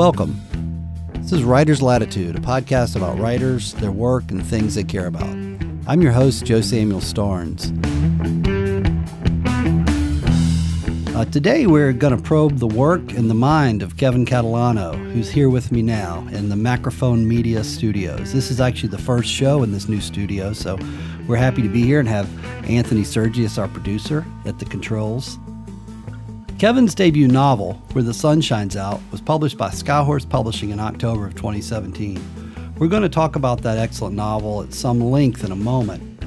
Welcome. This is Writer's Latitude, a podcast about writers, their work, and things they care about. I'm your host, Joe Samuel Starnes. Uh, today, we're going to probe the work and the mind of Kevin Catalano, who's here with me now in the Macrophone Media Studios. This is actually the first show in this new studio, so we're happy to be here and have Anthony Sergius, our producer, at the controls. Kevin's debut novel, Where the Sun Shines Out, was published by Skyhorse Publishing in October of 2017. We're going to talk about that excellent novel at some length in a moment.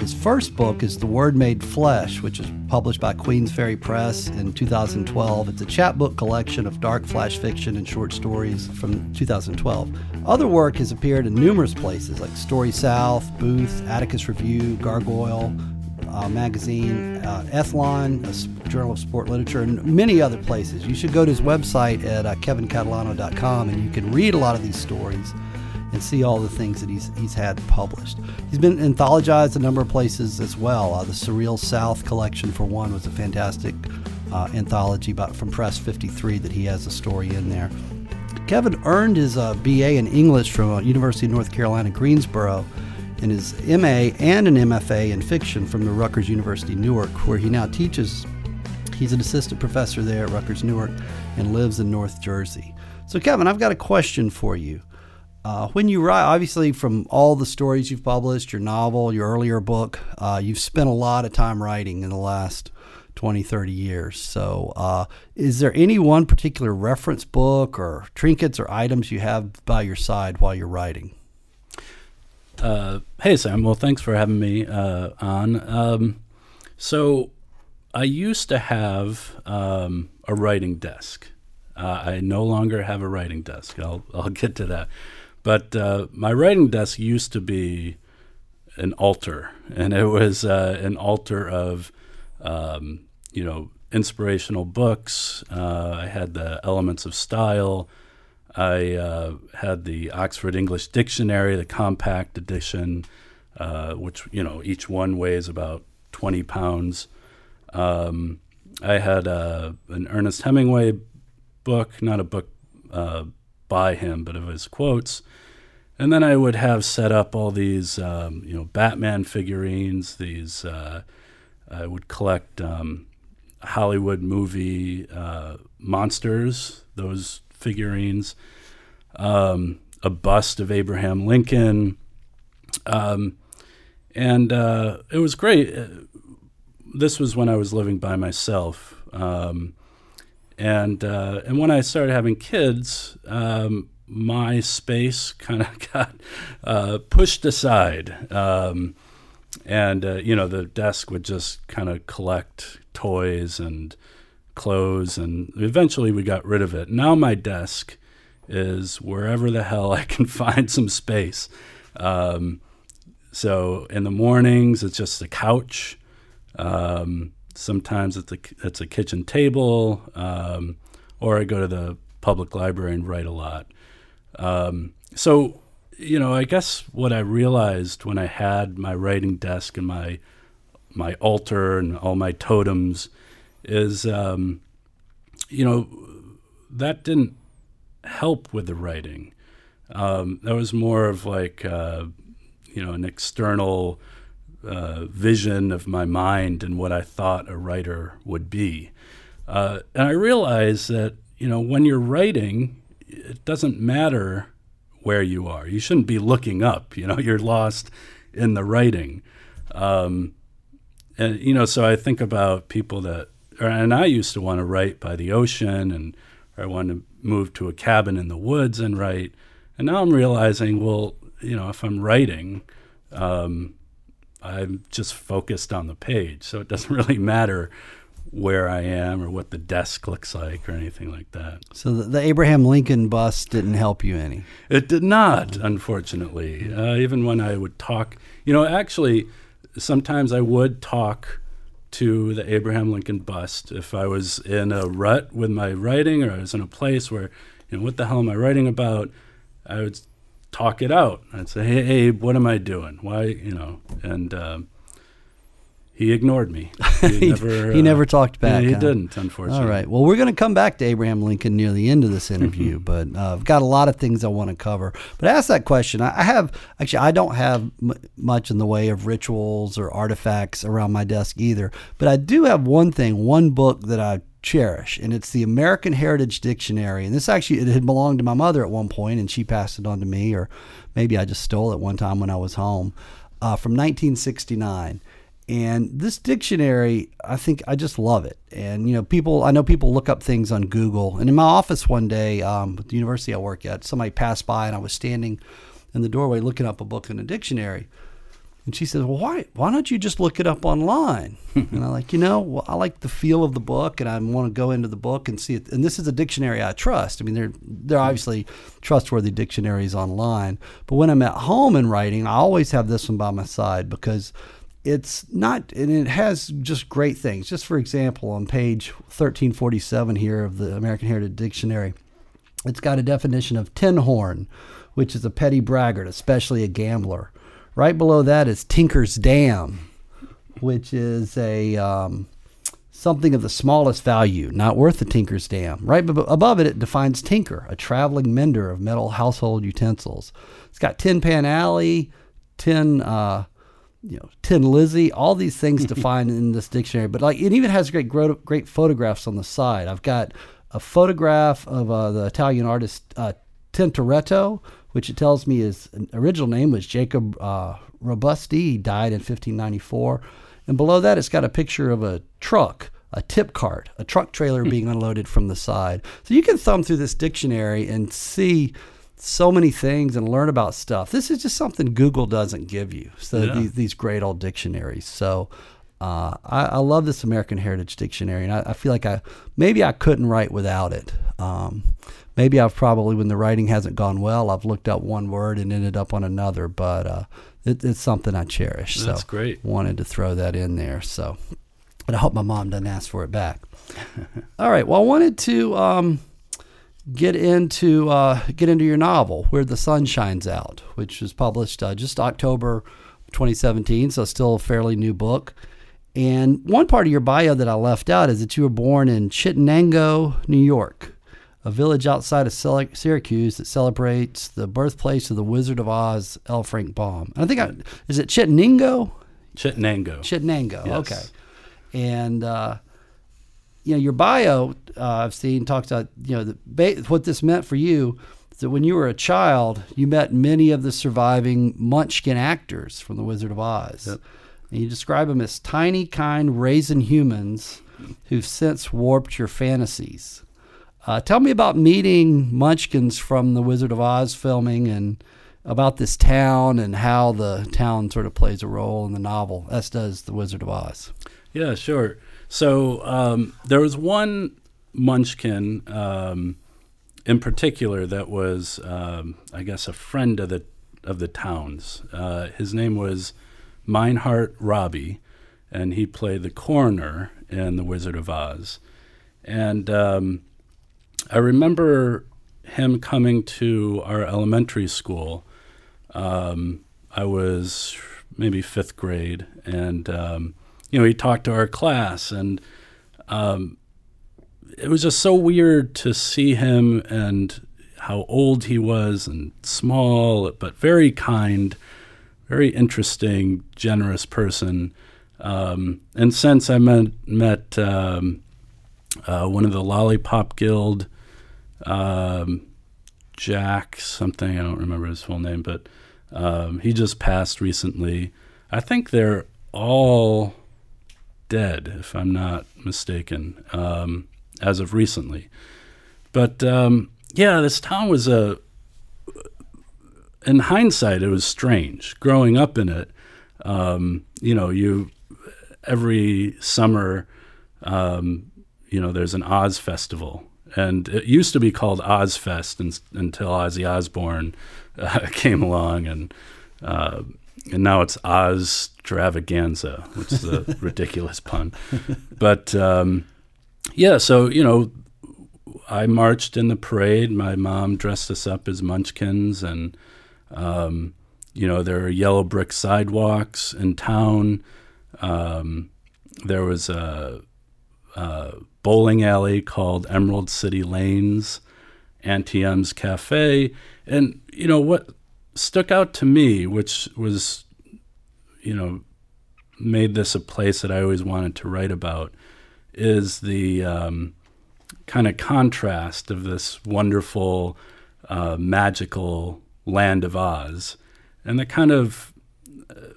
His first book is The Word Made Flesh, which was published by Queensferry Press in 2012. It's a chapbook collection of dark flash fiction and short stories from 2012. Other work has appeared in numerous places like Story South, Booth, Atticus Review, Gargoyle, uh, magazine, uh, Aethlon, a journal of sport literature, and many other places. You should go to his website at uh, kevincatalano.com and you can read a lot of these stories and see all the things that he's, he's had published. He's been anthologized a number of places as well. Uh, the Surreal South collection, for one, was a fantastic uh, anthology about, from Press 53 that he has a story in there. Kevin earned his uh, BA in English from uh, University of North Carolina, Greensboro and his MA and an MFA in fiction from the Rutgers University Newark, where he now teaches. He's an assistant professor there at Rutgers Newark and lives in North Jersey. So, Kevin, I've got a question for you. Uh, when you write, obviously, from all the stories you've published, your novel, your earlier book, uh, you've spent a lot of time writing in the last 20, 30 years. So, uh, is there any one particular reference book or trinkets or items you have by your side while you're writing? Uh, hey, Sam. Well, thanks for having me uh, on. Um, so, I used to have um, a writing desk. Uh, I no longer have a writing desk. I'll, I'll get to that. But uh, my writing desk used to be an altar, and it was uh, an altar of, um, you know, inspirational books. Uh, I had the Elements of Style. I uh, had the Oxford English Dictionary, the compact edition, uh, which you know each one weighs about twenty pounds. Um, I had uh, an Ernest Hemingway book, not a book uh, by him, but of his quotes. And then I would have set up all these, um, you know, Batman figurines. These uh, I would collect um, Hollywood movie uh, monsters. Those figurines, um, a bust of Abraham Lincoln. Um, and uh, it was great. Uh, this was when I was living by myself. Um, and, uh, and when I started having kids, um, my space kind of got uh, pushed aside. Um, and, uh, you know, the desk would just kind of collect toys and clothes, and eventually we got rid of it. Now my desk is wherever the hell I can find some space. Um, so in the mornings, it's just a couch. Um, sometimes it's a, it's a kitchen table, um, or I go to the public library and write a lot. Um, so, you know, I guess what I realized when I had my writing desk and my my altar and all my totems is, um, you know, that didn't help with the writing. Um, that was more of like, uh, you know, an external uh, vision of my mind and what I thought a writer would be. Uh, and I realized that, you know, when you're writing, it doesn't matter where you are. You shouldn't be looking up, you know, you're lost in the writing. Um, and, you know, so I think about people that and I used to want to write by the ocean, and I wanted to move to a cabin in the woods and write. And now I'm realizing, well, you know, if I'm writing, um, I'm just focused on the page, so it doesn't really matter where I am or what the desk looks like or anything like that. So the, the Abraham Lincoln bust didn't help you any. It did not, unfortunately. Uh, even when I would talk, you know, actually, sometimes I would talk to the Abraham Lincoln bust. If I was in a rut with my writing or I was in a place where, you know, what the hell am I writing about? I would talk it out. I'd say, hey, Abe, what am I doing? Why, you know, and, um, he ignored me. He, he, never, he uh, never talked back. He huh? didn't, unfortunately. All right. Well, we're going to come back to Abraham Lincoln near the end of this interview, but uh, I've got a lot of things I want to cover. But ask that question. I I have actually I don't have m- much in the way of rituals or artifacts around my desk either, but I do have one thing, one book that I cherish, and it's the American Heritage Dictionary. And this actually it had belonged to my mother at one point, and she passed it on to me, or maybe I just stole it one time when I was home, uh, from 1969. And this dictionary, I think I just love it. And you know, people, I know people look up things on Google. And in my office one day, um, at the university I work at, somebody passed by, and I was standing in the doorway looking up a book in a dictionary. And she says, "Well, why why don't you just look it up online?" and I'm like, you know, well, I like the feel of the book, and I want to go into the book and see it. And this is a dictionary I trust. I mean, they're they're obviously trustworthy dictionaries online. But when I'm at home and writing, I always have this one by my side because it's not, and it has just great things. Just for example, on page 1347 here of the American Heritage Dictionary, it's got a definition of tin horn, which is a petty braggart, especially a gambler. Right below that is Tinker's Dam, which is a um, something of the smallest value, not worth the Tinker's Dam. Right above it, it defines tinker, a traveling mender of metal household utensils. It's got Tin Pan Alley, Tin, uh, you know, Tin Lizzie, all these things defined in this dictionary. But like, it even has great, great, great photographs on the side. I've got a photograph of uh, the Italian artist uh, Tintoretto, which it tells me his original name was Jacob uh, Robusti. He died in 1594. And below that, it's got a picture of a truck, a tip cart, a truck trailer being unloaded from the side. So you can thumb through this dictionary and see so many things and learn about stuff. This is just something Google doesn't give you. So Yeah. these, these great old dictionaries. So uh, I, I love this American Heritage Dictionary, and I, I feel like I maybe I couldn't write without it. Um, maybe I've probably, when the writing hasn't gone well, I've looked up one word and ended up on another. But uh, it, it's something I cherish. That's so great. Wanted to throw that in there. So, but I hope my mom doesn't ask for it back. All right. Well, I wanted to um, get into uh, get into your novel, Where the Sun Shines Out, which was published uh, just October 2017, so still a fairly new book. And one part of your bio that I left out is that you were born in Chittenango, New York, a village outside of Syracuse that celebrates the birthplace of the Wizard of Oz, L. Frank Baum. And I think I, is it Chittenango? Chittenango. Chittenango. Yes. Okay. And uh, you know, your bio uh, I've seen talks about you know the, what this meant for you. is That when you were a child, you met many of the surviving Munchkin actors from The Wizard of Oz, Yep. and you describe them as tiny, kind, raisin humans who've since warped your fantasies. Uh, tell me about meeting Munchkins from The Wizard of Oz filming and about this town and how the town sort of plays a role in the novel, as does The Wizard of Oz. Yeah, sure. So um, there was one Munchkin um, in particular that was, um, I guess, a friend of the of the town's. Uh, his name was Meinhardt Raabe, and he played the coroner in The Wizard of Oz. And um, I remember him coming to our elementary school. Um, I was maybe fifth grade, and um, you know he talked to our class, and um, it was just so weird to see him and how old he was and small, but very kind, very interesting, generous person. Um, and since I met met um, uh, one of the Lollipop Guild, um, Jack something I don't remember his full name, but um, he just passed recently. I think they're all dead, if I'm not mistaken, um, as of recently. But um, yeah, this town was a. In hindsight, it was strange growing up in it. Um, you know, you every summer, um, you know, there's an Oz festival, and it used to be called Ozfest un- until Ozzy Osbourne uh, came along, and uh, and now it's Oz Extravaganza, which is a ridiculous pun. But um, yeah, so you know, I marched in the parade. My mom dressed us up as Munchkins, and um, you know, there are yellow brick sidewalks in town. Um, there was a, a, bowling alley called Emerald City Lanes, Auntie M's Cafe, and you know what stuck out to me, which was, you know, made this a place that I always wanted to write about, is the um, kind of contrast of this wonderful, uh, magical land of Oz and the kind of uh,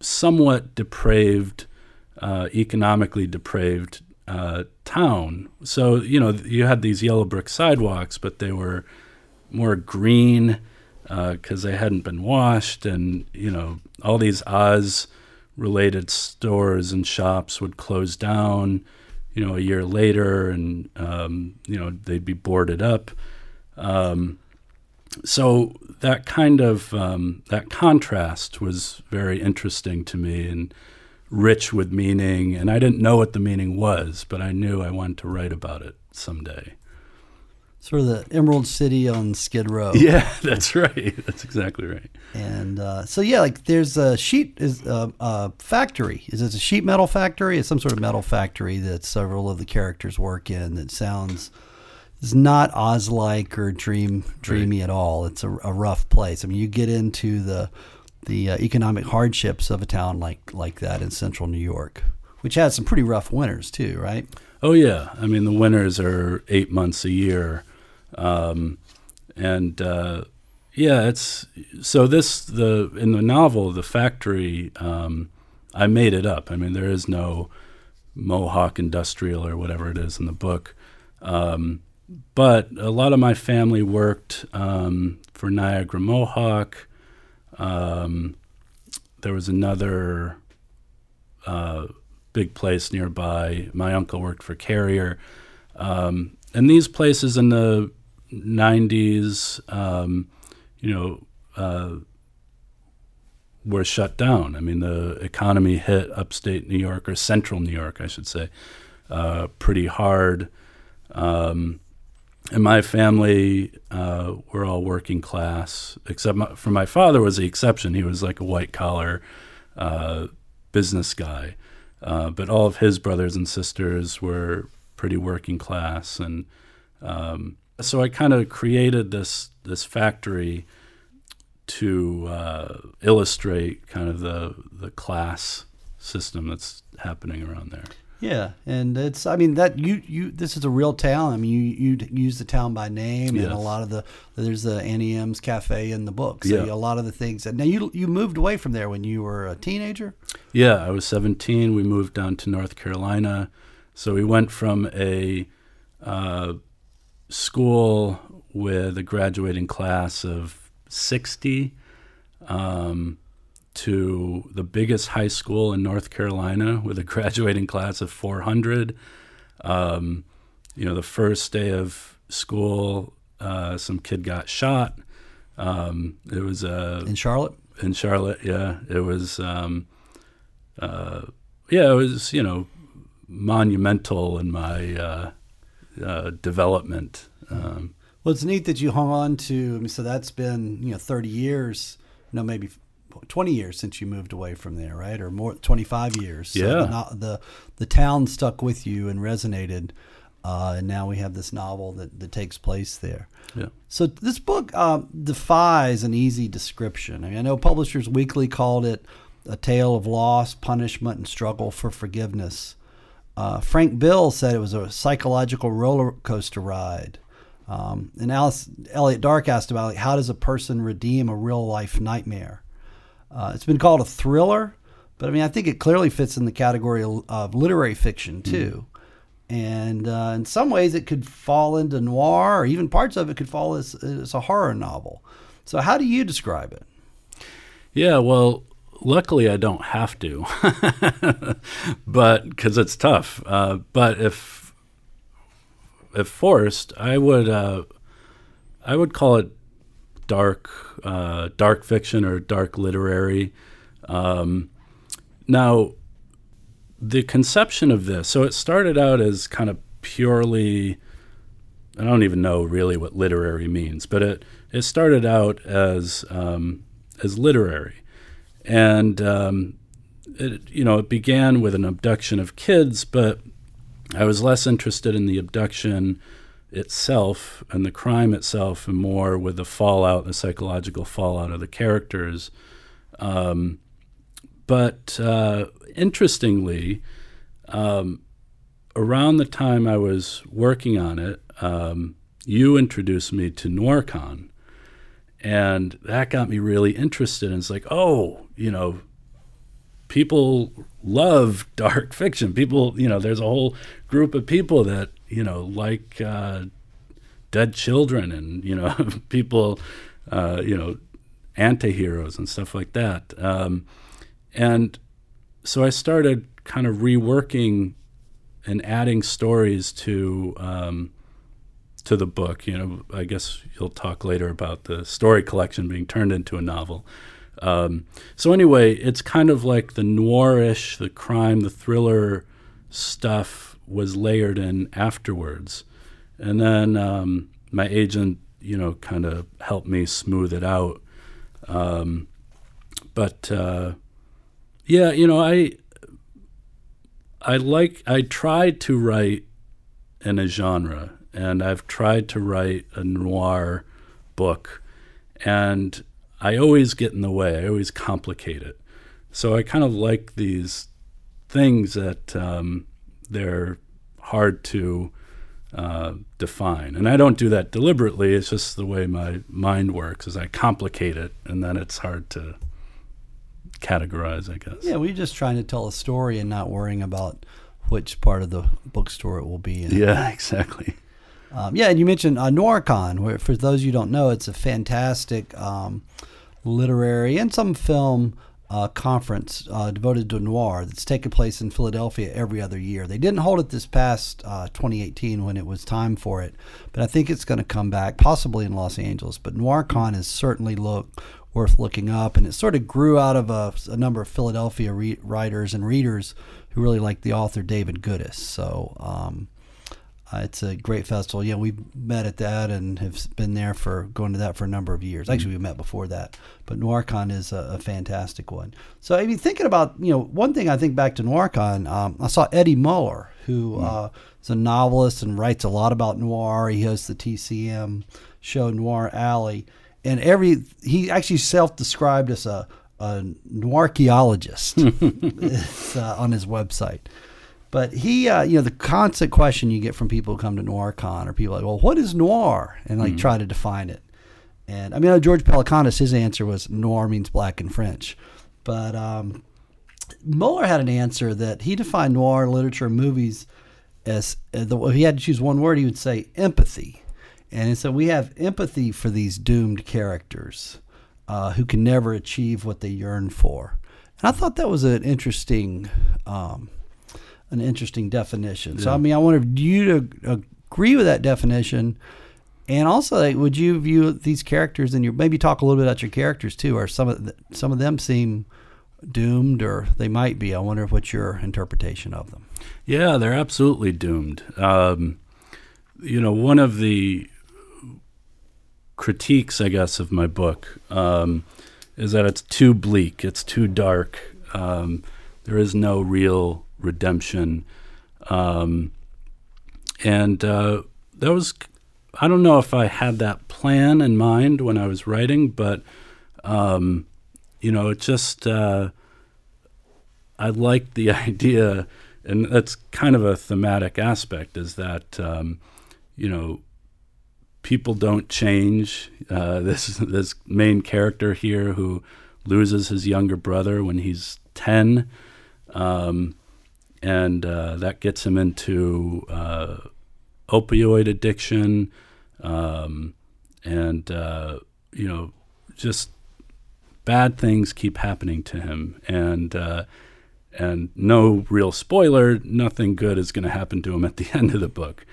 somewhat depraved, uh, economically depraved uh, town. So, you know, you had these yellow brick sidewalks, but they were more green because uh, they hadn't been washed. And, you know, all these Oz related stores and shops would close down, you know, a year later and, um, you know, they'd be boarded up. Um, so that kind of um, that contrast was very interesting to me and rich with meaning. And I didn't know what the meaning was, but I knew I wanted to write about it someday. Sort of the Emerald City on Skid Row. Yeah, that's right. That's exactly right. And uh, so yeah, like there's a sheet is a, uh, a, factory. Is it a sheet metal factory? It's some sort of metal factory that several of the characters work in. That sounds is not Oz-like or dream dreamy right. at all. It's a, a, rough place. I mean, you get into the the uh, economic hardships of a town like like that in central New York, which has some pretty rough winters too, right? Oh yeah, I mean the winters are eight months a year, um, and uh, yeah, it's so this the in the novel the factory. Um, I made it up. I mean, there is no Mohawk Industrial or whatever it is in the book. Um, but a lot of my family worked um, for Niagara Mohawk. Um, there was another uh, big place nearby. My uncle worked for Carrier. Um, and these places in the 90s, um, you know, uh, were shut down. I mean, the economy hit upstate New York, or central New York, I should say, uh, pretty hard. Um, and my family uh, were all working class, except my, for my father was the exception. He was like a white collar uh, business guy, uh, but all of his brothers and sisters were pretty working class, and um, so I kind of created this this factory to uh, illustrate kind of the the class system that's happening around there. Yeah, and it's I mean that you you this is a real town. I mean you you use the town by name, yes. and a lot of the there's the Auntie M's Cafe in the book. So yeah. a lot of the things. Now you you moved away from there when you were a teenager. Yeah, I was 17. We moved down to North Carolina, so we went from a uh, school with a graduating class of 60. Um, to the biggest high school in North Carolina with a graduating class of 400. Um, you know, the first day of school, uh, some kid got shot. Um, it was uh, in Charlotte. In Charlotte, yeah, it was. Um, uh, yeah, it was you know monumental in my uh, uh, development. Um, well, it's neat that you hung on to. I mean, so that's been you know 30 years. No, maybe 20 years since you moved away from there, right? Or more, 25 years. So yeah. The, the, the town stuck with you and resonated. Uh, and now we have this novel that, that takes place there. Yeah. So this book um, defies an easy description. I mean, I know Publishers Weekly called it a tale of loss, punishment, and struggle for forgiveness. Uh, Frank Bill said it was a psychological roller coaster ride. Um, and Alice Elliot Dark asked about like, how does a person redeem a real life nightmare? Uh, it's been called a thriller, but I mean, I think it clearly fits in the category of, of literary fiction too. Mm. And uh, in some ways, it could fall into noir, or even parts of it could fall as, as a horror novel. So, how do you describe it? Yeah, well, luckily I don't have to, but because it's tough. Uh, but if if forced, I would uh, I would call it dark uh, dark fiction or dark literary. Um, now, the conception of this, so it started out as kind of purely, I don't even know really what literary means, but it, it started out as, um, as literary. And um, it, you know, it began with an abduction of kids, but I was less interested in the abduction itself and the crime itself, and more with the fallout, the psychological fallout of the characters. Um, but uh, interestingly, um, around the time I was working on it, um, you introduced me to NoirCon, and that got me really interested. And it's like, oh, you know, people love dark fiction. People, you know, there's a whole group of people that you know like uh, dead children, and you know, people, uh, you know, anti-heroes and stuff like that. Um, and so I started kind of reworking and adding stories to um, to the book. You know, I guess you'll talk later about the story collection being turned into a novel. Um, so anyway, it's kind of like the noirish, the crime, the thriller stuff was layered in afterwards, and then um, my agent, you know, kind of helped me smooth it out. Um, but uh, yeah, you know, I I like I tried to write in a genre, and I've tried to write a noir book, and I always get in the way. I always complicate it. So I kind of like these things that um, they're hard to uh, define, and I don't do that deliberately. It's just the way my mind works. Is I complicate it, and then it's hard to categorize, I guess. Yeah, we're just trying to tell a story and not worrying about which part of the bookstore it will be in. Yeah, exactly. Um, yeah, and you mentioned uh, NoirCon, where for those you don't know, it's a fantastic um, literary and some film uh, conference uh, devoted to noir that's taking place in Philadelphia every other year. They didn't hold it this past uh, 2018 when it was time for it, but I think it's going to come back, possibly in Los Angeles. But NoirCon is certainly look worth looking up, and it sort of grew out of a, a number of Philadelphia re- writers and readers who really like the author David Goodis. So. Um, uh, it's a great festival. Yeah, we met at that and have been there for going to that for a number of years. Actually, we met before that, but NoirCon is a, a fantastic one. So, I mean, thinking about you know one thing I think back to NoirCon, um, I saw Eddie Muller, who mm. uh, is a novelist and writes a lot about noir. He hosts the TCM show Noir Alley, and every he actually self-described as a, a noircheologist uh, on his website. But he, uh, you know, the constant question you get from people who come to NoirCon are people like, well, what is noir? And like mm. try to define it. And I mean, George Pelecanos, his answer was noir means black in French. But um, had an answer that he defined noir literature and movies as, uh, the, if he had to choose one word, he would say empathy. And so we have empathy for these doomed characters uh, who can never achieve what they yearn for. And I thought that was an interesting um, an interesting definition. Yeah. So I mean, I wonder, do you agree with that definition? And also, like, would you view these characters and your maybe talk a little bit about your characters too, or some of the, some of them seem doomed, or they might be. I wonder what's your interpretation of them. Yeah, they're absolutely doomed. Um, you know, one of the critiques, I guess, of my book um, is that it's too bleak, it's too dark. Um, there is no real redemption. Um, and uh, that was, I don't know if I had that plan in mind when I was writing, but, um, you know, it just, uh, I liked the idea, and that's kind of a thematic aspect, is that, um, you know, people don't change. Uh, this this main character here who loses his younger brother when he's ten, um, and uh, that gets him into uh, opioid addiction, um, and uh, you know, just bad things keep happening to him, and uh, and no real spoiler, nothing good is going to happen to him at the end of the book,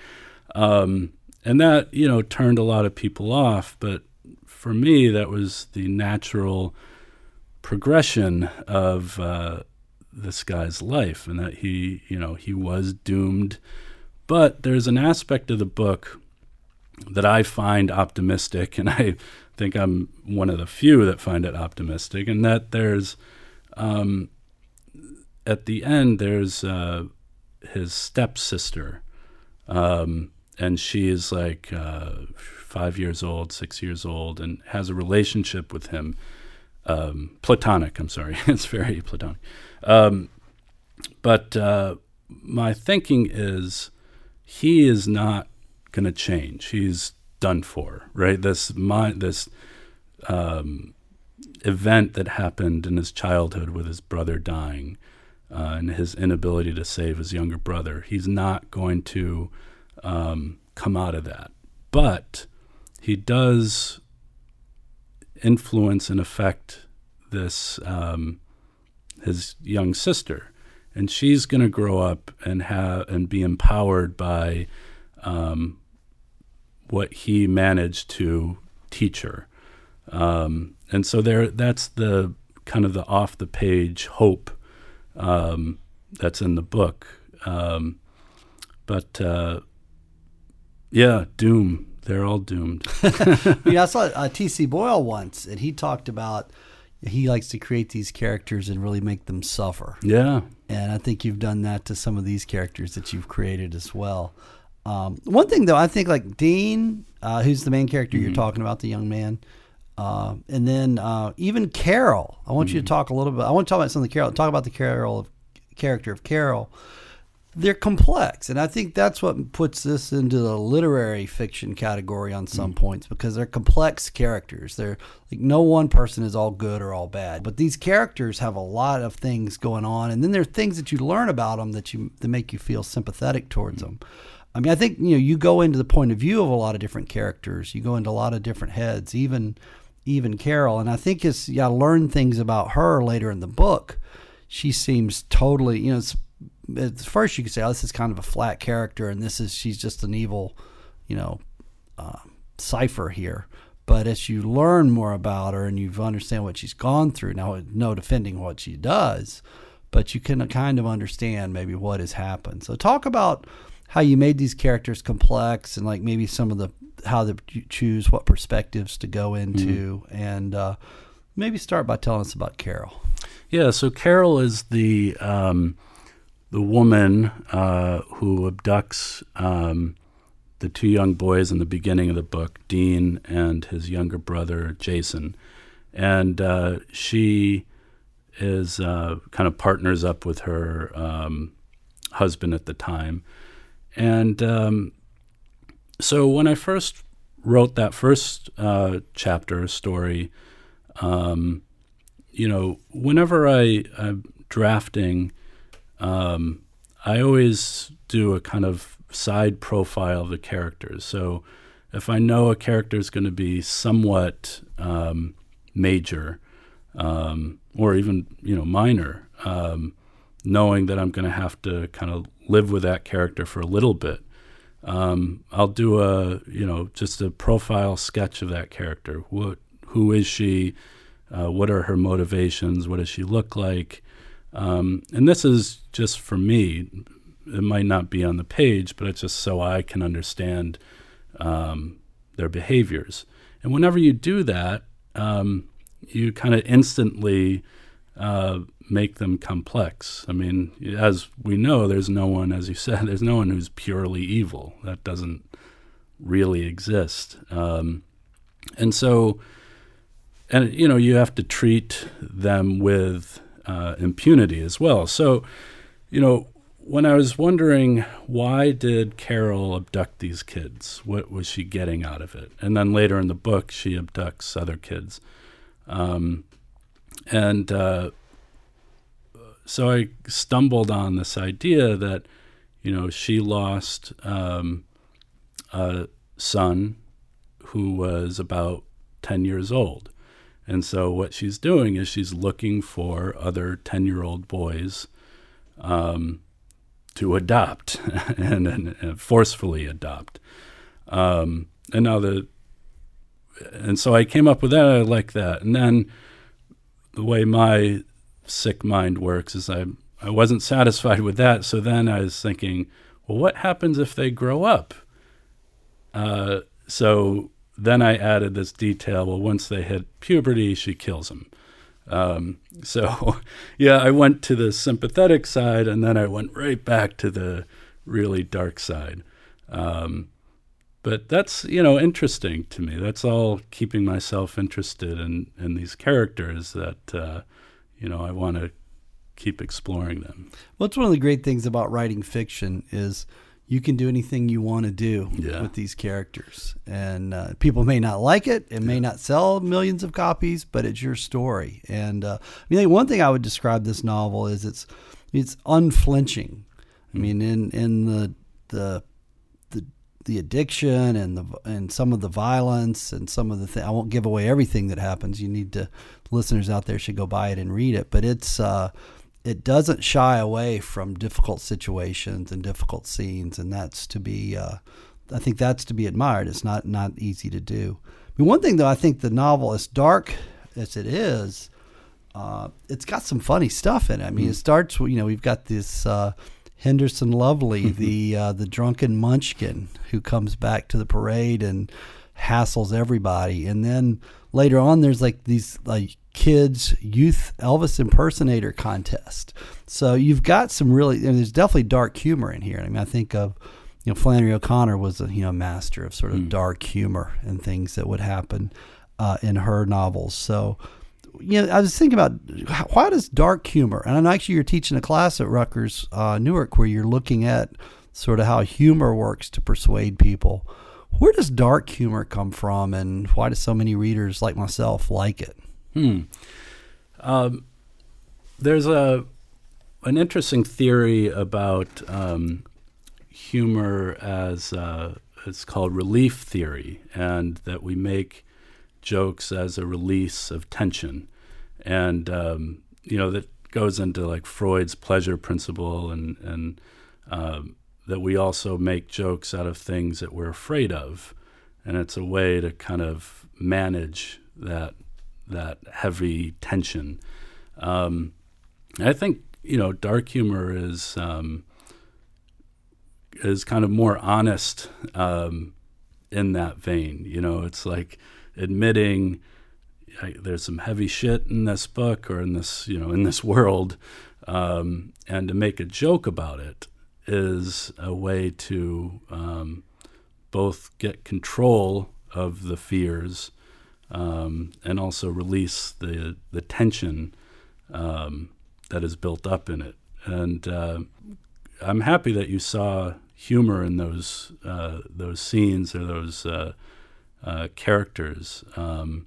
um, and that you know turned a lot of people off, but for me, that was the natural progression of uh, this guy's life and that he, you know, he was doomed. But there's an aspect of the book that I find optimistic, and I think I'm one of the few that find it optimistic, and that there's um, at the end, there's uh, his stepsister, um, and she is like uh, five years old, six years old, and has a relationship with him. Um, platonic, I'm sorry. it's very platonic. Um, but uh, my thinking is he is not going to change. He's done for, right? This my, this um, event that happened in his childhood with his brother dying uh, and his inability to save his younger brother. He's not going to um, come out of that, but he does influence and affect this um, his young sister and she's going to grow up and have and be empowered by um, what he managed to teach her. Um, and so there, that's the kind of the off the page hope um, that's in the book. Um, but uh, yeah, doom. They're all doomed. yeah, I saw uh, T.C. Boyle once, and he talked about he likes to create these characters and really make them suffer. Yeah. And I think you've done that to some of these characters that you've created as well. Um, one thing though, I think like Dean, uh, who's the main character mm-hmm. you're talking about, the young man, uh, and then uh, even Carol. I want mm-hmm. you to mm-hmm. talk a little bit. I want to talk about some of the Carol. Talk about the Carol of character of Carol they're complex. And i think that's what puts this into the literary fiction category on some mm. points because they're complex characters. They're like no one person is all good or all bad. But these characters have a lot of things going on and then there are things that you learn about them that you that make you feel sympathetic towards mm. them i mean i think you know you go into the point of view of a lot of different characters you go into a lot of different heads even even carol. And i think as you learn things about her later in the book. She seems totally you know at first you could say, oh, this is kind of a flat character, and this is she's just an evil, you know, uh, cipher here. But as you learn more about her and you understand what she's gone through, now no defending what she does, but you can kind of understand maybe what has happened. So talk about how you made these characters complex and like maybe some of the how to choose what perspectives to go into, mm-hmm. and uh, maybe start by telling us about Carol. Yeah, so Carol is the um, the woman uh, who abducts um, the two young boys in the beginning of the book, Dean and his younger brother, Jason. And uh, she is uh, kind of partners up with her um, husband at the time. And um, so when I first wrote that first uh, chapter story, um, you know, whenever I, I'm drafting, um, I always do a kind of side profile of the characters. So if I know a character is going to be somewhat um, major um, or even you know minor, um, knowing that I'm going to have to kind of live with that character for a little bit, um, I'll do a you know just a profile sketch of that character. What who is she? Uh, what are her motivations? What does she look like? Um, and this is just for me. It might not be on the page, but it's just so I can understand um, their behaviors. And whenever you do that, um, you kind of instantly uh, make them complex. I mean, as we know, there's no one, as you said, there's no one who's purely evil. That doesn't really exist. Um, and so, and you know, you have to treat them with uh, impunity as well. So, you know, when I was wondering why did Carol abduct these kids, what was she getting out of it? And then later in the book, she abducts other kids, um, and uh, so I stumbled on this idea that you know she lost um, a son who was about ten years old and so what she's doing is she's looking for other 10 year old boys um, to adopt and, and, and, forcefully adopt. Um, and now the, and so I came up with that. I like that. And then the way my sick mind works is I, I wasn't satisfied with that. So then I was thinking, well, what happens if they grow up? Uh, so then I added this detail. Well, once they hit puberty, she kills them. Um, so, yeah, I went to the sympathetic side, and then I went right back to the really dark side. Um, but that's you know interesting to me. That's all keeping myself interested in in these characters that uh, you know I want to keep exploring them. Well, it's one of the great things about writing fiction is you can do anything you want to do Yeah. with these characters, and uh, people may not like it. It may not sell millions of copies, but it's your story. And uh, I mean, one thing I would describe this novel is it's it's unflinching. I mean, in in the the the the addiction and the and some of the violence and some of the th- I won't give away everything that happens. You need to listeners out there should go buy it and read it. But it's uh, it doesn't shy away from difficult situations and difficult scenes, and that's to be uh, I think that's to be admired. It's not not easy to do. I mean, one thing though, I think the novel, as dark as it is, uh, it's got some funny stuff in it. I mean, it starts with you know we've got this uh, Henderson Lovely, the uh, the drunken munchkin who comes back to the parade and hassles everybody, and then later on there's like these like kids youth Elvis impersonator contest. So you've got some really and there's definitely dark humor in here. I mean, I think of you know Flannery O'Connor was a you know master of sort of dark humor and things that would happen uh, in her novels. So you know, I was thinking about why does dark humor, and I know actually you're teaching a class at Rutgers uh, Newark where you're looking at sort of how humor works to persuade people. Where does dark humor come from, and why do so many readers like myself like it? Hmm. Um, there's a an interesting theory about um, humor as uh, it's called relief theory, and that we make jokes as a release of tension, and um, you know that goes into like Freud's pleasure principle, and and um, that we also make jokes out of things that we're afraid of, and it's a way to kind of manage that that heavy tension. Um, I think you know dark humor is um, is kind of more honest um, in that vein. You know, it's like admitting I, there's some heavy shit in this book or in this you know in this world, um, and to make a joke about it is a way to um, both get control of the fears um, and also release the the tension um, that is built up in it. And uh, I'm happy that you saw humor in those uh, those scenes or those uh, uh, characters. Um,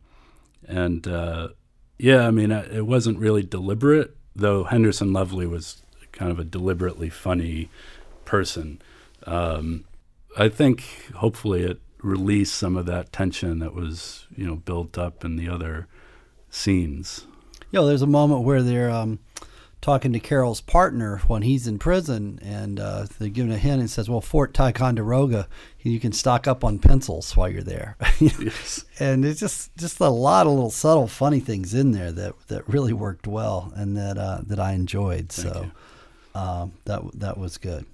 and uh, yeah, I mean, it wasn't really deliberate, though. Henderson Lovely was kind of a deliberately funny person. Um, I think hopefully it released some of that tension that was, you know, built up in the other scenes. You know, there's a moment where they're um, talking to Carol's partner when he's in prison, and uh, they're giving a hint and says, "Well, Fort Ticonderoga, you can stock up on pencils while you're there." Yes. and it's just just a lot of little subtle, funny things in there that that really worked well and that uh, that I enjoyed. Thank so um, that that was good.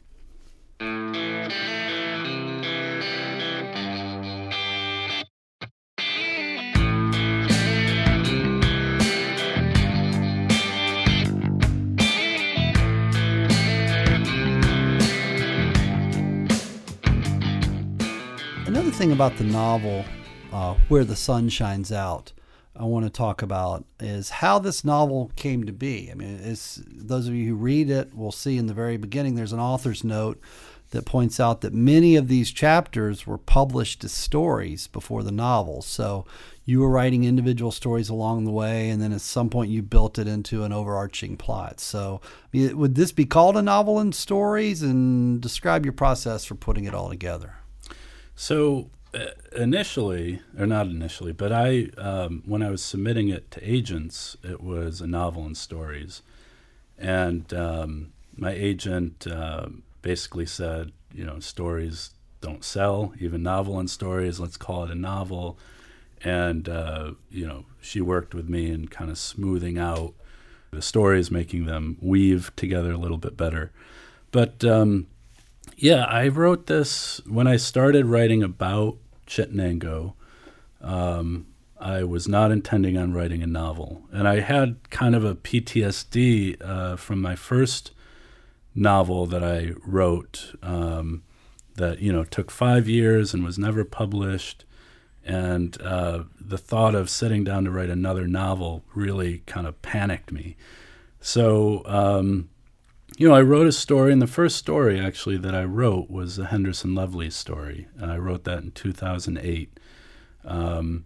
Thing about the novel, uh, Where the Sun Shines Out, I want to talk about is how this novel came to be. I mean, it's, those of you who read it will see in the very beginning there's an author's note that points out that many of these chapters were published as stories before the novel. So you were writing individual stories along the way, and then at some point you built it into an overarching plot. So would this be called a novel in stories? And describe your process for putting it all together. So uh, initially, or not initially, but I, um, when I was submitting it to agents, it was a novel and stories, and um, my agent uh, basically said, you know, stories don't sell, even novel and stories. Let's call it a novel, and uh, you know, she worked with me in kind of smoothing out the stories, making them weave together a little bit better. But um, yeah, I wrote this when I started writing about Chittenango. Um, I was not intending on writing a novel. And I had kind of a PTSD uh, from my first novel that I wrote um, that, you know, took five years and was never published. And uh, the thought of sitting down to write another novel really kind of panicked me. So, um, you know, I wrote a story, and the first story actually that I wrote was the Henderson Lovely story. And I wrote that in 2008. Um,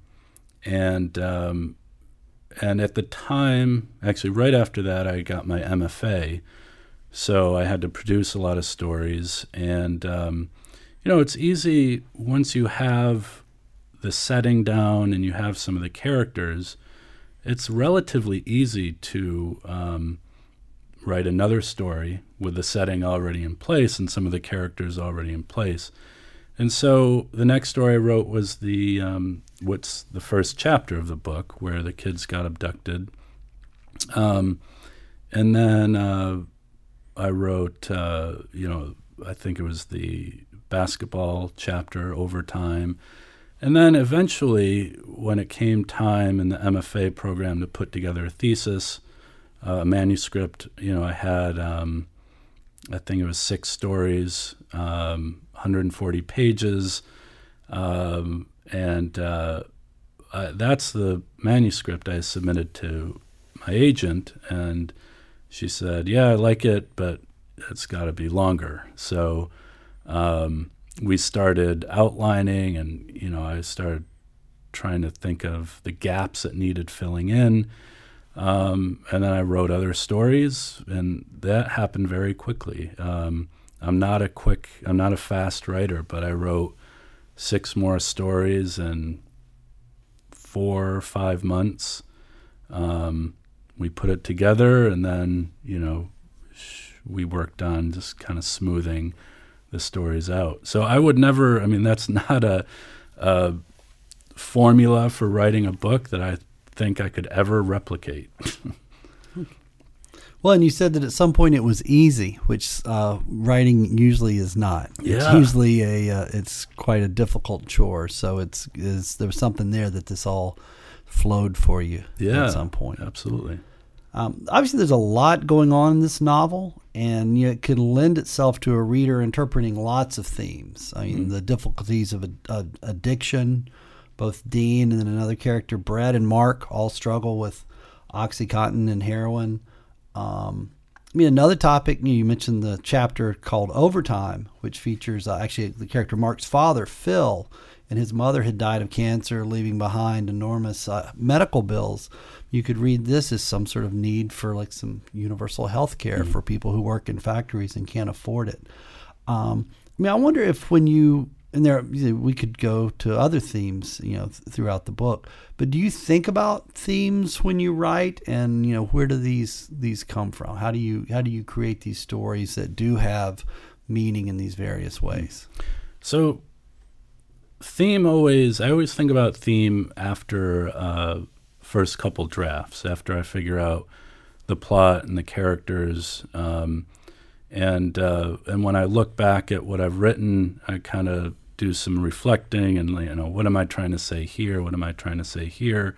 and um, and at the time, actually, right after that, I got my MFA, so I had to produce a lot of stories. And um, you know, it's easy once you have the setting down and you have some of the characters. It's relatively easy to um, write another story with the setting already in place and some of the characters already in place. And so the next story I wrote was the um, what's the first chapter of the book where the kids got abducted. Um, and then uh, I wrote, uh, you know, I think it was the basketball chapter, overtime. And then eventually, when it came time in the MFA program to put together a thesis, a manuscript, you know, I had, um, I think it was six stories, um, 140 pages. Um, and uh, I, that's the manuscript I submitted to my agent, and she said, "Yeah, I like it, but it's got to be longer." So um, we started outlining, and you know, I started trying to think of the gaps that needed filling in. Um, and then I wrote other stories, and that happened very quickly. Um, I'm not a quick, I'm not a fast writer, but I wrote six more stories in four or five months. Um, we put it together, and then you know we worked on just kind of smoothing the stories out. So I would never. I mean, that's not a, a formula for writing a book that I think I could ever replicate. Well, and you said that at some point it was easy, which uh, writing usually is not. Yeah. It's usually a uh, it's quite a difficult chore. So it's is there was something there that this all flowed for you yeah, at some point. Absolutely. Um, obviously, there's a lot going on in this novel, and you know, it can lend itself to a reader interpreting lots of themes. I mean, mm-hmm. the difficulties of a, addiction. Both Dean and then another character, Brett and Mark, all struggle with OxyContin and heroin. Um, I mean, another topic you mentioned the chapter called Overtime, which features uh, actually the character Mark's father, Phil, and his mother had died of cancer, leaving behind enormous uh, medical bills. You could read this as some sort of need for like some universal health care mm-hmm. for people who work in factories and can't afford it. Um, I mean, I wonder if when you and there we could go to other themes you know th- throughout the book. But do you think about themes when you write? And you know where do these these come from? How do you how do you create these stories that do have meaning in these various ways? So theme always i always think about theme after uh, first couple drafts after i figure out the plot and the characters um, and uh, and when I look back at what I've written, I kind of do some reflecting and you know what am I trying to say here? What am I trying to say here?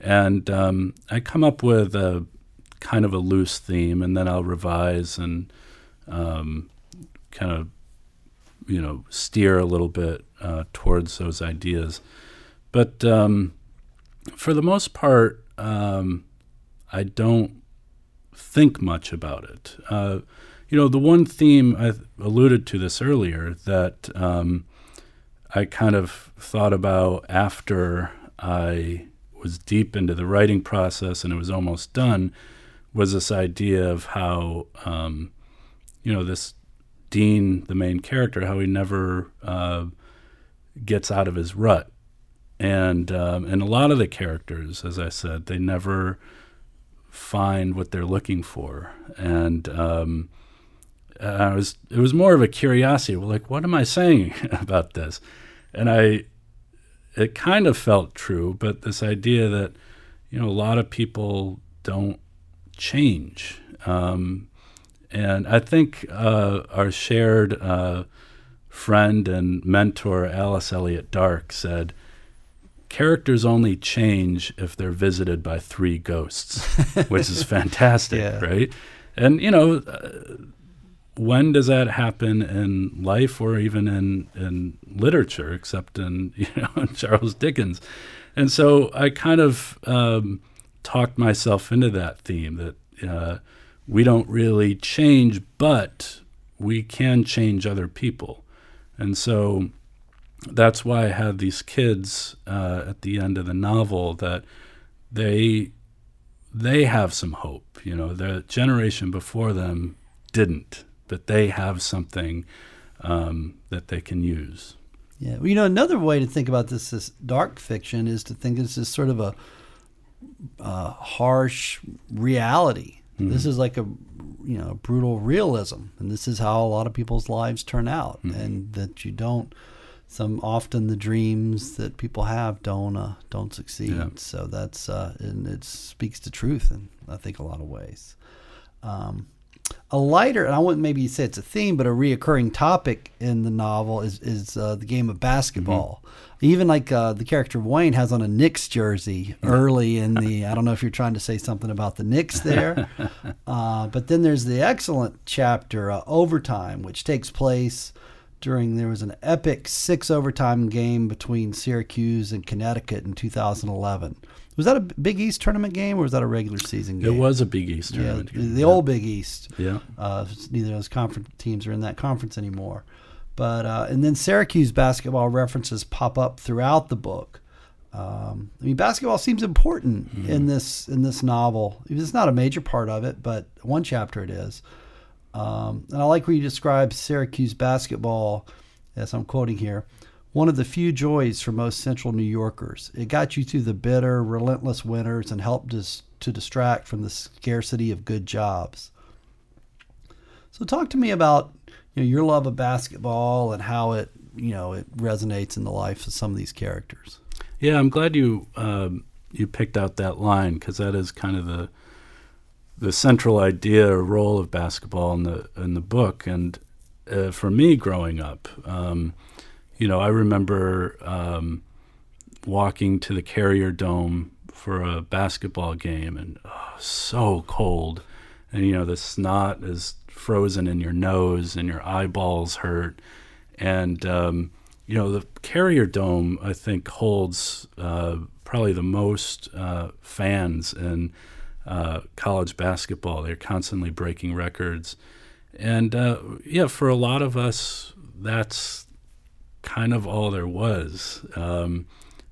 And um, I come up with a kind of a loose theme, and then I'll revise and um, kind of you know steer a little bit uh, towards those ideas. But um, for the most part, um, I don't think much about it. Uh, you know, the one theme I alluded to this earlier that um, I kind of thought about after I was deep into the writing process and it was almost done was this idea of how um, you know this Dean, the main character, how he never uh, gets out of his rut, and um, and a lot of the characters, as I said, they never find what they're looking for, and um, I was it was more of a curiosity. Well, like, what am I saying about this? And I, it kind of felt true, but this idea that you know a lot of people don't change, um, and I think uh, our shared uh, friend and mentor Alice Elliott Dark said, characters only change if they're visited by three ghosts, which is fantastic, Yeah. right? And you know, uh, when does that happen in life or even in in literature, except in you know in Charles Dickens? And so I kind of um, talked myself into that theme that uh, we don't really change, but we can change other people, and so that's why I had these kids uh, at the end of the novel that they they have some hope. You know, the generation before them didn't, but they have something um, that they can use. Yeah, well, you know, another way to think about this, this dark fiction, is to think this is sort of a uh, harsh reality. This is like a you know brutal realism, and this is how a lot of people's lives turn out, and that you don't. Some often the dreams that people have don't uh, don't succeed. Yeah. So that's uh, and it speaks to truth in I think a lot of ways. Um, a lighter, and I wouldn't maybe say it's a theme, but a reoccurring topic in the novel is is uh, the game of basketball. Even like uh, the character Wayne has on a Knicks jersey early in the. I don't know if you're trying to say something about the Knicks there, uh, but then there's the excellent chapter uh, overtime, which takes place during there was an epic six overtime game between Syracuse and Connecticut in 2011. Was that a Big East tournament game or was that a regular season game? It was a Big East Yeah, tournament. the, the old Big East. Yeah. Uh, neither of those conference teams are in that conference anymore. But uh, and then Syracuse basketball references pop up throughout the book. Um, I mean, basketball seems important in this in this novel. It's not a major part of it, but one chapter it is. Um, and I like where you describe Syracuse basketball, as I'm quoting here, one of the few joys for most Central New Yorkers. It got you through the bitter, relentless winters and helped us to distract from the scarcity of good jobs. So, talk to me about you know, your love of basketball and how it you know it resonates in the life of some of these characters. Yeah, I'm glad you um, you picked out that line because that is kind of the the central idea or role of basketball in the in the book. And uh, for me, growing up, um, you know, I remember um, walking to the Carrier Dome for a basketball game, and oh, so cold, and you know the snot is frozen in your nose, and your eyeballs hurt, and um, you know the Carrier Dome I think holds uh, probably the most uh, fans in uh, college basketball. They're constantly breaking records, and uh, yeah, for a lot of us, that's kind of all there was. Um,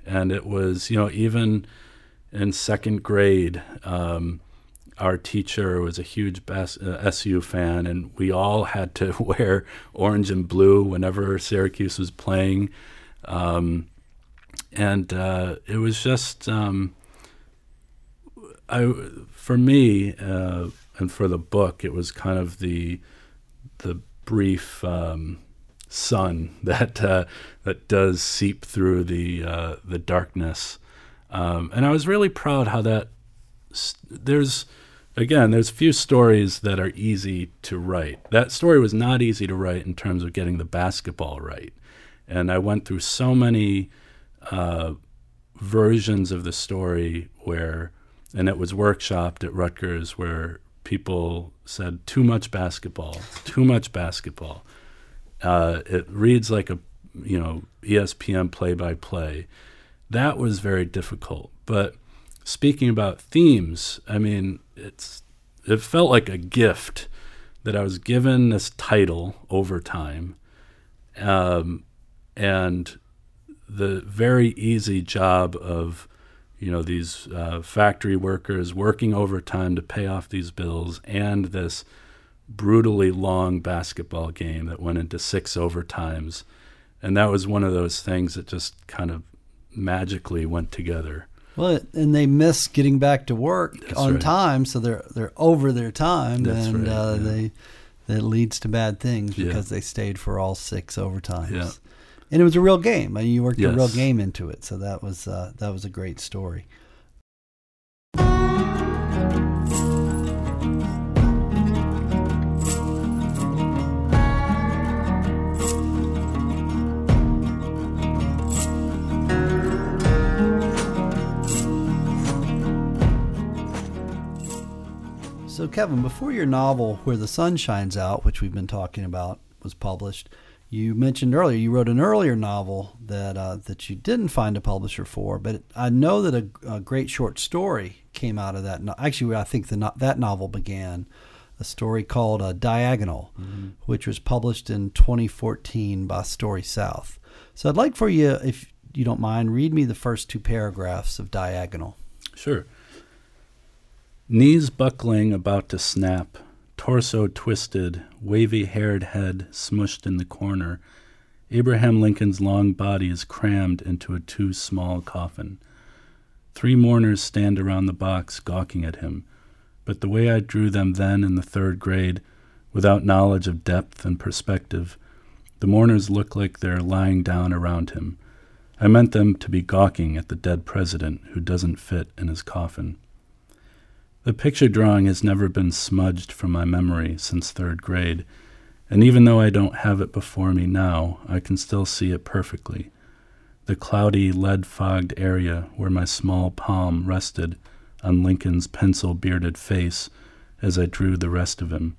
and it was, you know, even in second grade, um, our teacher was a huge uh, SU fan, and we all had to wear orange and blue whenever Syracuse was playing. Um, and uh, it was just, um, I, for me, uh, and for the book, it was kind of the the brief um, sun that uh, that does seep through the uh, the darkness. Um, and I was really proud how that s- there's again there's few stories that are easy to write. That story was not easy to write in terms of getting the basketball right, and I went through so many uh, versions of the story where, and it was workshopped at Rutgers where people said too much basketball, too much basketball. Uh, it reads like a you know ESPN play by play. That was very difficult. But speaking about themes, I mean it's it felt like a gift that I was given this title over time, um, and the very easy job of you know these uh, factory workers working overtime to pay off these bills and this brutally long basketball game that went into six overtimes and that was one of those things that just kind of magically went together Well, and they miss getting back to work That's on right. time, so they're they're over their time, That's and right, uh, yeah. they that leads to bad things Yeah. because they stayed for all six overtimes. Yeah. And it was a real game. I mean, you worked a real game into it, so that was uh, that was a great story. So, Kevin, before your novel Where the Sun Shines Out, which we've been talking about, was published, you mentioned earlier you wrote an earlier novel that uh, that you didn't find a publisher for, but I know that a, a great short story came out of that. Actually, I think the no- that novel began a story called uh, Diagonal, mm-hmm. which was published in 2014 by Story South. So I'd like for you, if you don't mind, read me the first two paragraphs of Diagonal. Sure. Knees buckling, about to snap, torso twisted, wavy haired head smushed in the corner. Abraham Lincoln's long body is crammed into a too small coffin. Three mourners stand around the box, gawking at him but the way I drew them then in the third grade, without knowledge of depth and perspective, the mourners look like they're lying down around him. I meant them to be gawking at the dead president who doesn't fit in his coffin. The picture drawing has never been smudged from my memory since third grade, and even though I don't have it before me now, I can still see it perfectly. The cloudy, lead fogged area where my small palm rested on Lincoln's pencil bearded face as I drew the rest of him.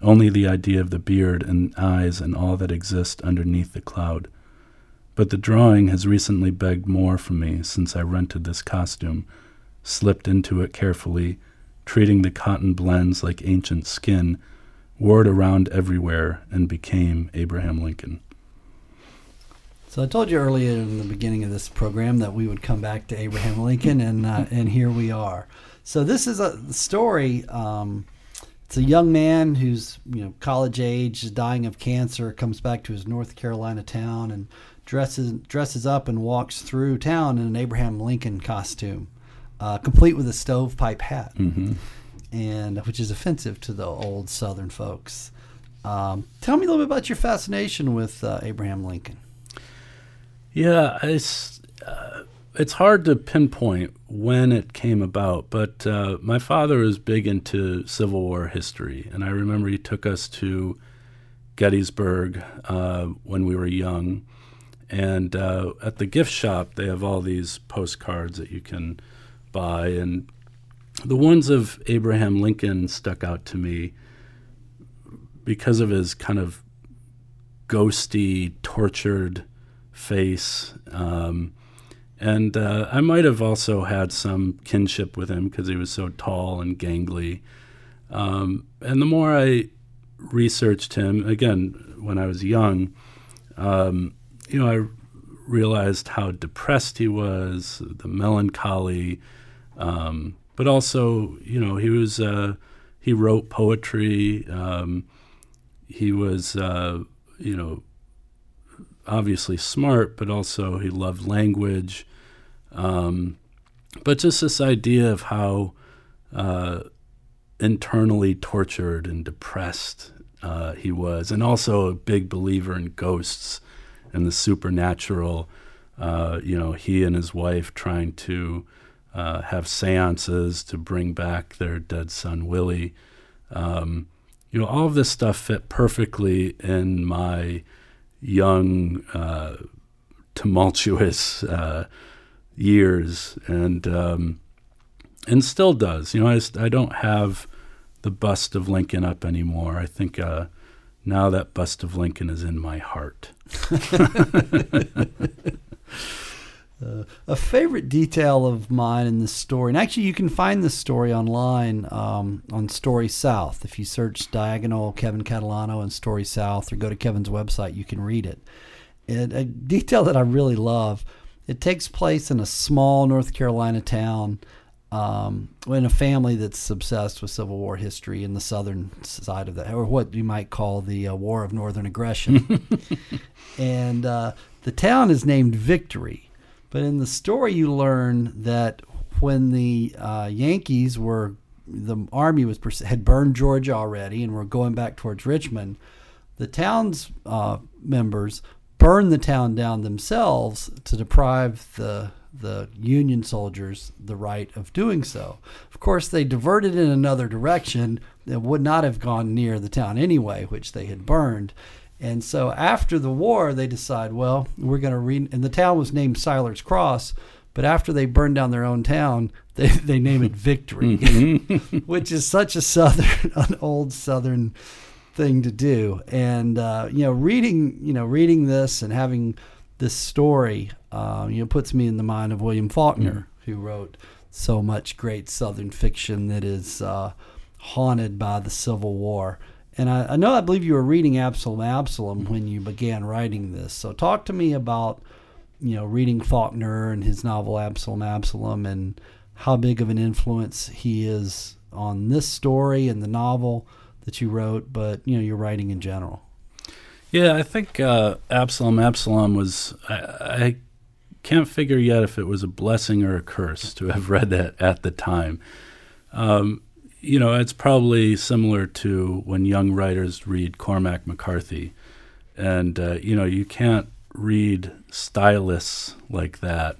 Only the idea of the beard and eyes and all that exist underneath the cloud. But the drawing has recently begged more from me since I rented this costume, slipped into it carefully, treating the cotton blends like ancient skin, wore it around everywhere, and became Abraham Lincoln. So I told you earlier in the beginning of this program that we would come back to Abraham Lincoln, and uh, and here we are. So this is a story. Um, it's a young man who's you know college age, dying of cancer, comes back to his North Carolina town and dresses dresses up and walks through town in an Abraham Lincoln costume, uh, complete with a stovepipe hat, mm-hmm. and which is offensive to the old Southern folks. Um, tell me a little bit about your fascination with uh, Abraham Lincoln. Yeah, it's uh, it's hard to pinpoint when it came about, but uh, my father was big into Civil War history, and I remember he took us to Gettysburg uh, when we were young. And uh, at the gift shop, they have all these postcards that you can buy, and the ones of Abraham Lincoln stuck out to me because of his kind of ghosty, tortured face. Um, and uh, I might have also had some kinship with him because he was so tall and gangly. Um, and the more I researched him, again, when I was young, um, you know, I realized how depressed he was, the melancholy, um, but also, you know, he was, uh, he wrote poetry. Um, he was, uh, you know, obviously smart, but also he loved language. Um, but just this idea of how uh, internally tortured and depressed uh, he was, and also a big believer in ghosts and the supernatural. Uh, you know, he and his wife trying to uh, have seances to bring back their dead son Willie. Um, you know, all of this stuff fit perfectly in my young, uh, tumultuous uh, years, and um, and still does. You know, I, I don't have the bust of Lincoln up anymore. I think uh, now that bust of Lincoln is in my heart. Uh, a favorite detail of mine in this story, and actually you can find this story online um, on Story South. If you search Diagonal Kevin Catalano and Story South, or go to Kevin's website, you can read it. And a detail that I really love, it takes place in a small North Carolina town. Um, in a family that's obsessed with Civil War history in the southern side of that, or what you might call the uh, War of Northern Aggression. and uh, the town is named Victory but in the story, you learn that when the uh, Yankees were, the army was had burned Georgia already and were going back towards Richmond, the town's uh, members burned the town down themselves to deprive the the Union soldiers the right of doing so. Of course, they diverted in another direction that would not have gone near the town anyway, which they had burned. And so after the war, they decide, well, we're going to re. And the town was named Siler's Cross, but after they burn down their own town, they, they name it Victory, Mm-hmm. which is such a southern, an old southern thing to do. And uh, you know, reading you know reading this and having this story, uh, you know, puts me in the mind of William Faulkner, who wrote so much great southern fiction that is uh, haunted by the Civil War. And I, I know I believe you were reading Absalom Absalom when you began writing this. So talk to me about you know reading Faulkner and his novel Absalom Absalom and how big of an influence he is on this story and the novel that you wrote, but you know your writing in general. Yeah, I think uh, Absalom Absalom was. I, I can't figure yet if it was a blessing or a curse to have read that at the time. Um, you know, it's probably similar to when young writers read Cormac McCarthy, and uh, you know, you can't read stylists like that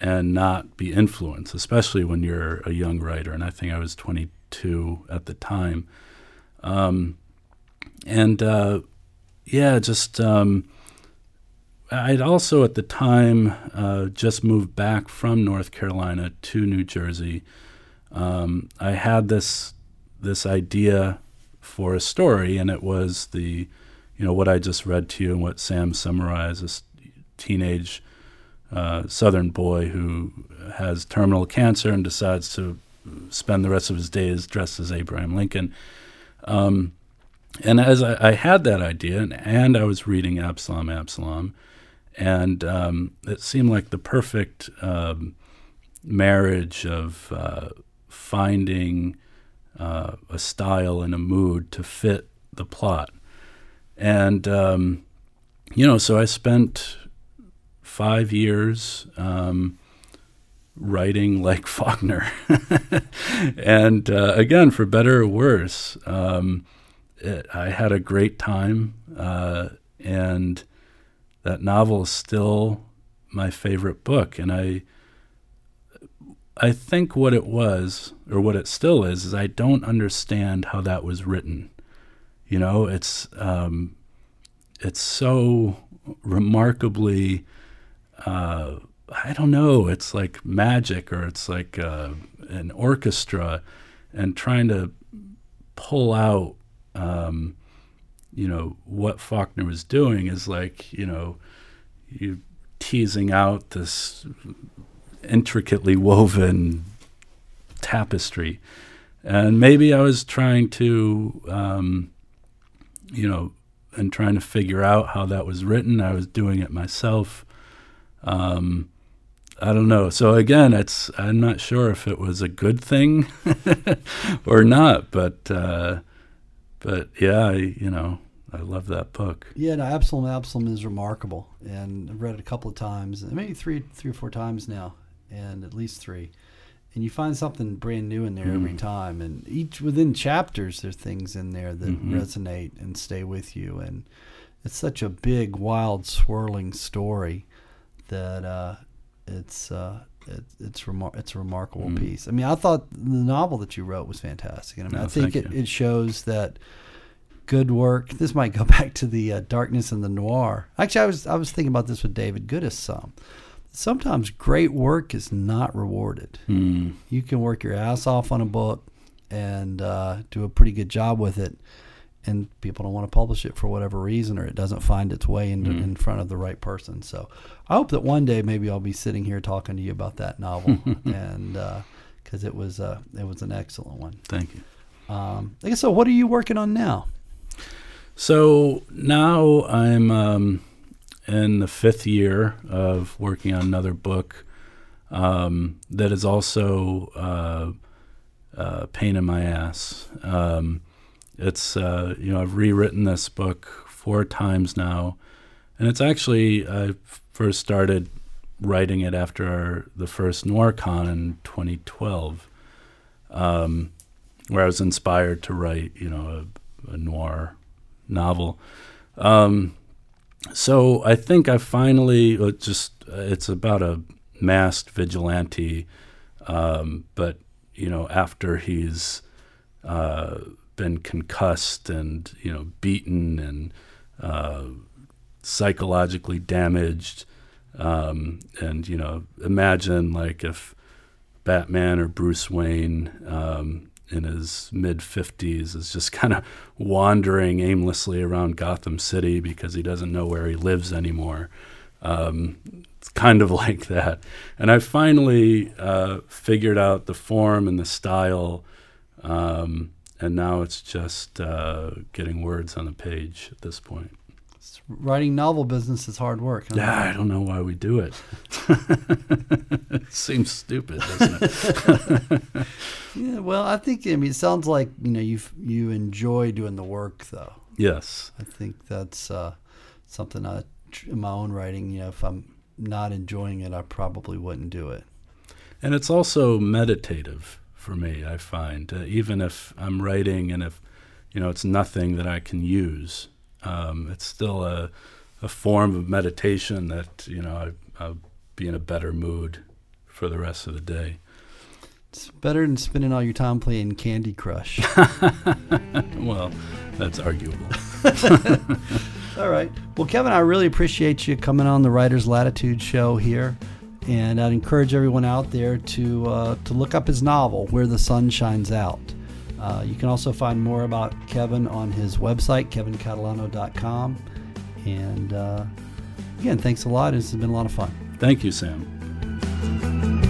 and not be influenced, especially when you're a young writer. And I think I was 22 at the time. Um, and uh, yeah, just um, I'd also at the time uh, just moved back from North Carolina to New Jersey. Um, I had this this idea for a story, and it was the you know what I just read to you and what Sam summarized: this teenage uh, Southern boy who has terminal cancer and decides to spend the rest of his days dressed as Abraham Lincoln. Um, and as I, I, had that idea, and, and, I was reading Absalom, Absalom, and um, it seemed like the perfect um, marriage of uh, finding uh, a style and a mood to fit the plot. And, um, you know, so I spent five years um, writing like Faulkner. and uh, again, for better or worse, um, it, I had a great time. Uh, and that novel is still my favorite book. And I, I think what it was, or what it still is, is I don't understand how that was written. You know, it's um, it's so remarkably uh, I don't know, it's like magic or it's like uh, an orchestra and trying to pull out, um, you know, what Faulkner was doing is like, you know, you teasing out this intricately woven tapestry. And maybe I was trying to, um, you know, and trying to figure out how that was written. I was doing it myself. Um, I don't know. So again, it's I'm not sure if it was a good thing or not, but uh, but yeah, I, you know, I love that book. Yeah, no, Absalom Absalom is remarkable, and I've read it a couple of times, maybe three three or four times now, and at least three. And you find something brand new in there mm. every time, and each within chapters, there's things in there that mm-hmm. resonate and stay with you, and it's such a big, wild, swirling story that uh, it's uh, it, it's remar- it's a remarkable mm. piece. I mean, I thought the novel that you wrote was fantastic, and I mean, no, I think it, it shows that good work. This might go back to the uh, darkness and the noir. Actually, I was I was thinking about this with David Goodis some. Sometimes great work is not rewarded. Mm. You can work your ass off on a book and uh, do a pretty good job with it, and people don't want to publish it for whatever reason or it doesn't find its way in, mm. in front of the right person so i hope that one day maybe i'll be sitting here talking to you about that novel and because uh, it was uh, it was an excellent one thank you um, I guess so what are you working on now so now i'm um, in the fifth year of working on another book um, that is also uh, uh pain in my ass um, it's uh, you know I've rewritten this book four times now, and it's actually I first started writing it after our, the first NoirCon in 2012, um, where I was inspired to write you know a, a noir novel. Um, so I think I finally uh, just uh, it's about a masked vigilante, um, but you know after he's uh, been concussed and you know beaten and uh, psychologically damaged, Um, and you know, imagine like if Batman or Bruce Wayne um, in his mid 50s is just kind of wandering aimlessly around Gotham City because he doesn't know where he lives anymore. Um, it's kind of like that. And I finally uh, figured out the form and the style. Um, and now it's just uh, getting words on the page at this point. Writing novel business is hard work. Huh? Yeah, I don't know why we do it. it seems stupid, doesn't it? yeah, well, I think I mean it sounds like you know you you enjoy doing the work though. Yes, I think that's uh, something I in my own writing. You know, if I'm not enjoying it, I probably wouldn't do it. And it's also meditative for me. I find uh, even if I'm writing and if you know it's nothing that I can use um, it's still a, a form of meditation that you know I, I'll be in a better mood for the rest of the day. It's better than spending all your time playing Candy Crush. well, that's arguable. all right. Well, Kevin, I really appreciate you coming on the Writer's Latitude show here. And I'd encourage everyone out there to, uh, to look up his novel, Where the Sun Shines Out. Uh, you can also find more about Kevin on his website, kevincatalano.com. And uh, again, thanks a lot. This has been a lot of fun. Thank you, Sam.